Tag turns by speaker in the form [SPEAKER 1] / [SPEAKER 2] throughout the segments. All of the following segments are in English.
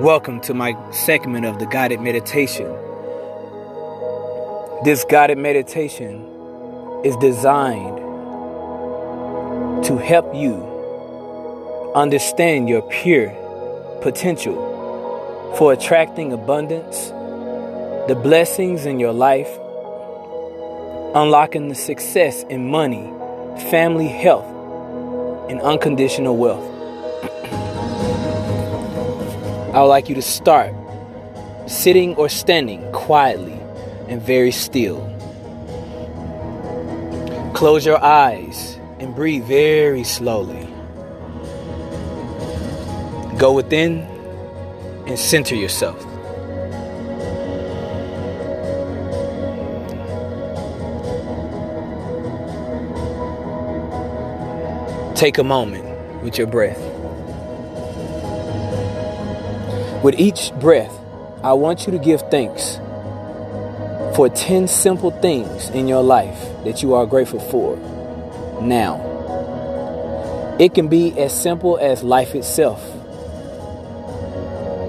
[SPEAKER 1] Welcome to my segment of the guided meditation. This guided meditation is designed to help you understand your pure potential for attracting abundance, the blessings in your life, unlocking the success in money, family, health, and unconditional wealth. I would like you to start sitting or standing quietly and very still. Close your eyes and breathe very slowly. Go within and center yourself. Take a moment with your breath. With each breath, I want you to give thanks for 10 simple things in your life that you are grateful for now. It can be as simple as life itself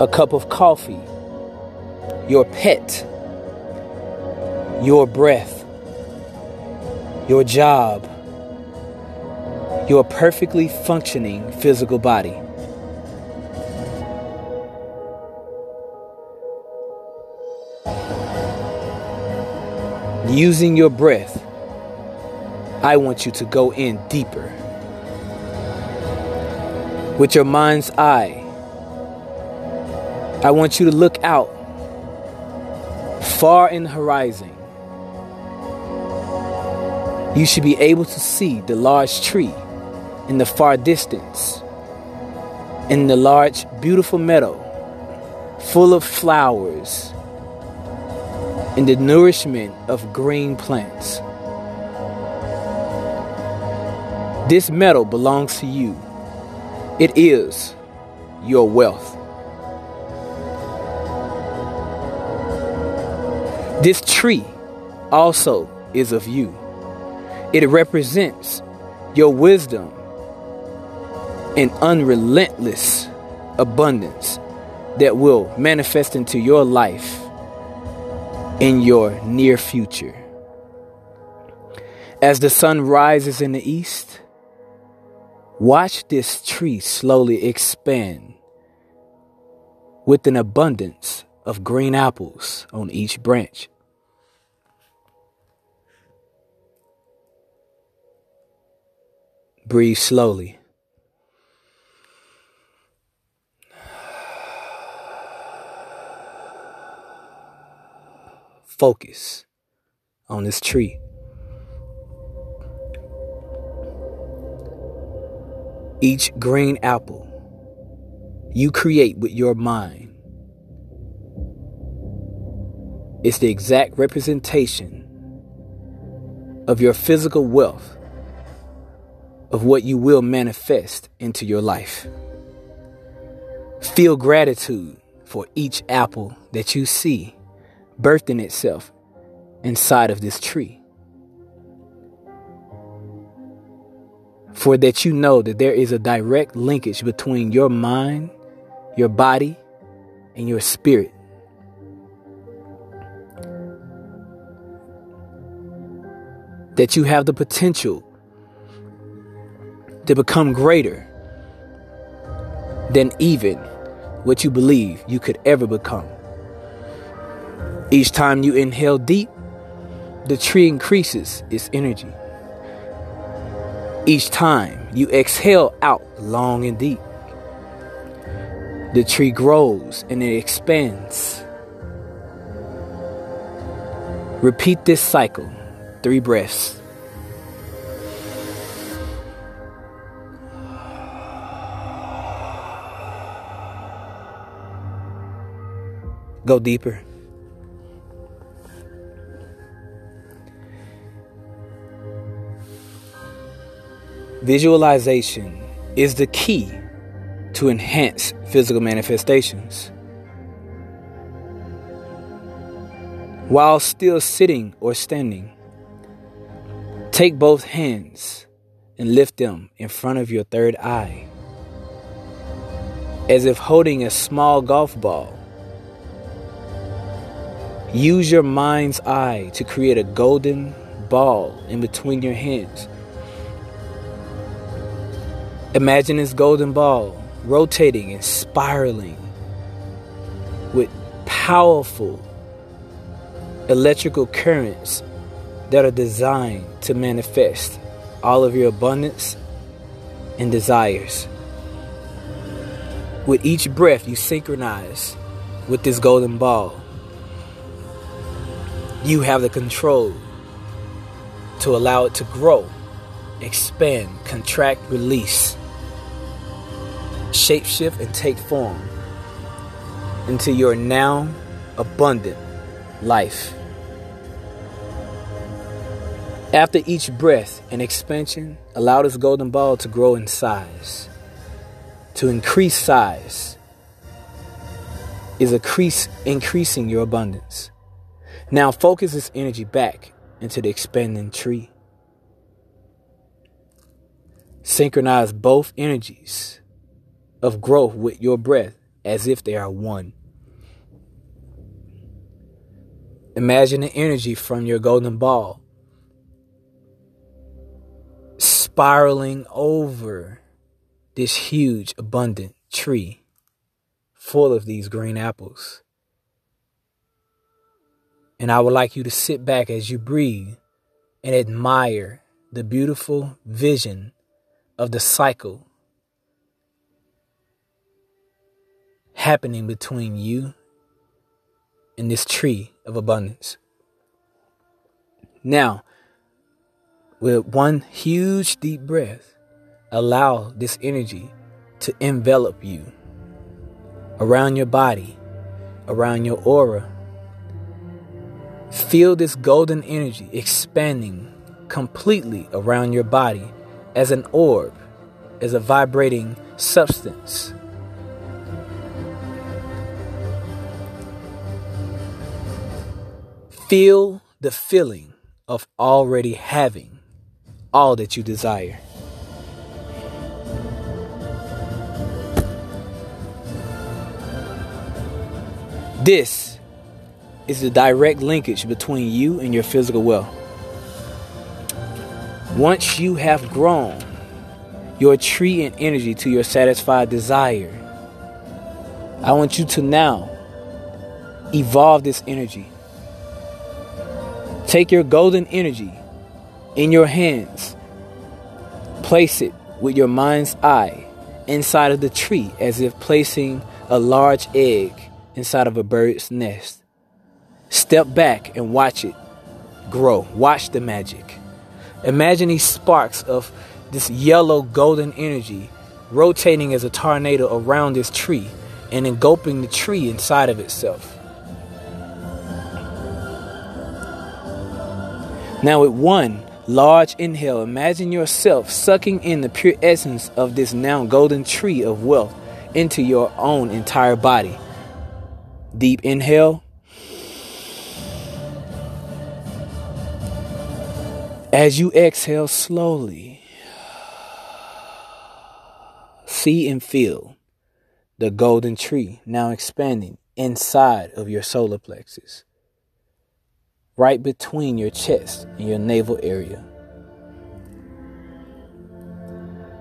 [SPEAKER 1] a cup of coffee, your pet, your breath, your job, your perfectly functioning physical body. Using your breath, I want you to go in deeper. With your mind's eye, I want you to look out far in the horizon. You should be able to see the large tree in the far distance, in the large, beautiful meadow full of flowers in the nourishment of green plants. This metal belongs to you. It is your wealth. This tree also is of you. It represents your wisdom and unrelentless abundance that will manifest into your life in your near future. As the sun rises in the east, watch this tree slowly expand with an abundance of green apples on each branch. Breathe slowly. Focus on this tree. Each green apple you create with your mind is the exact representation of your physical wealth, of what you will manifest into your life. Feel gratitude for each apple that you see birthing itself inside of this tree. For that you know that there is a direct linkage between your mind, your body, and your spirit. That you have the potential to become greater than even what you believe you could ever become. Each time you inhale deep, the tree increases its energy. Each time you exhale out long and deep, the tree grows and it expands. Repeat this cycle three breaths. Go deeper. Visualization is the key to enhance physical manifestations. While still sitting or standing, take both hands and lift them in front of your third eye. as if holding a small golf ball. Use your mind's eye to create a golden ball in between your hands. Imagine this golden ball rotating and spiraling with powerful electrical currents that are designed to manifest all of your abundance and desires. With each breath, you synchronize with this golden ball. You have the control to allow it to grow, expand, contract, release, shapeshift, and take form into your now abundant life. After each breath and expansion, allow this golden ball to grow in size. To increase size is increase, increasing your abundance. Now focus this energy back into the expanding tree. Synchronize both energies of growth with your breath as if they are one. Imagine the energy from your golden ball spiraling over this huge, abundant tree full of these green apples. And I would like you to sit back as you breathe and admire the beautiful vision of the cycle happening between you and this tree of abundance. Now, with one huge deep breath, allow this energy to envelop you around your body, around your aura. Feel this golden energy expanding completely around your body as an orb, as a vibrating substance. Feel the feeling of already having all that you desire. This is the direct linkage between you and your physical wealth. Once you have grown your tree and energy to your satisfied desire, I want you to now evolve this energy. Take your golden energy in your hands. Place it with your mind's eye inside of the tree as if placing a large egg inside of a bird's nest. Step back and watch it grow. Watch the magic. Imagine these sparks of this yellow golden energy rotating as a tornado around this tree and engulfing the tree inside of itself. Now, with one large inhale, imagine yourself sucking in the pure essence of this now golden tree of wealth into your own entire body. Deep inhale. As you exhale slowly, see and feel the golden tree now expanding inside of your solar plexus right between your chest and your navel area.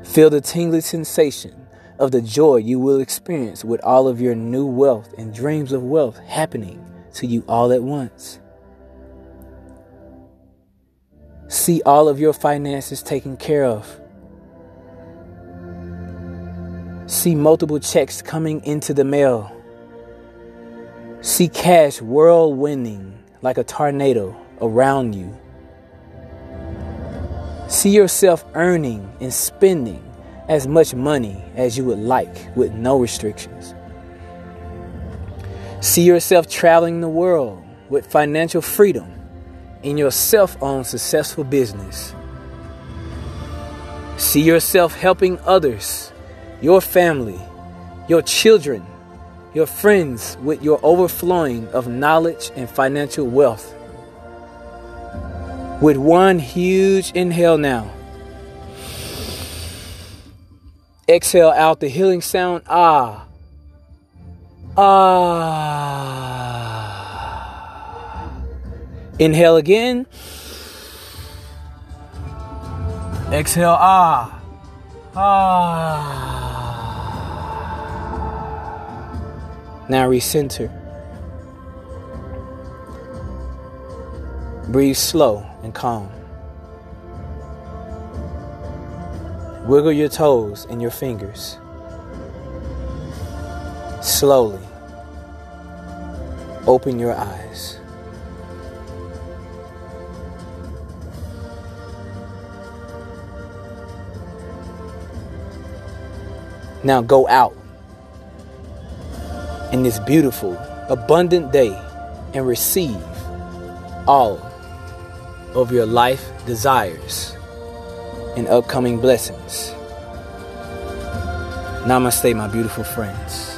[SPEAKER 1] Feel the tingling sensation of the joy you will experience with all of your new wealth and dreams of wealth happening to you all at once. See all of your finances taken care of. See multiple checks coming into the mail. See cash whirlwinding like a tornado around you. See yourself earning and spending as much money as you would like with no restrictions. See yourself traveling the world with financial freedom in your self owned successful business. See yourself helping others, your family, your children, your friends with your overflowing of knowledge and financial wealth. With one huge inhale now. Exhale out the healing sound ah Ah. Inhale again. Exhale. Ah. Ah. Now recenter. Breathe slow and calm. Wiggle your toes and your fingers. Slowly open your eyes. Now go out in this beautiful, abundant day and receive all of your life desires and upcoming blessings. Namaste, my beautiful friends.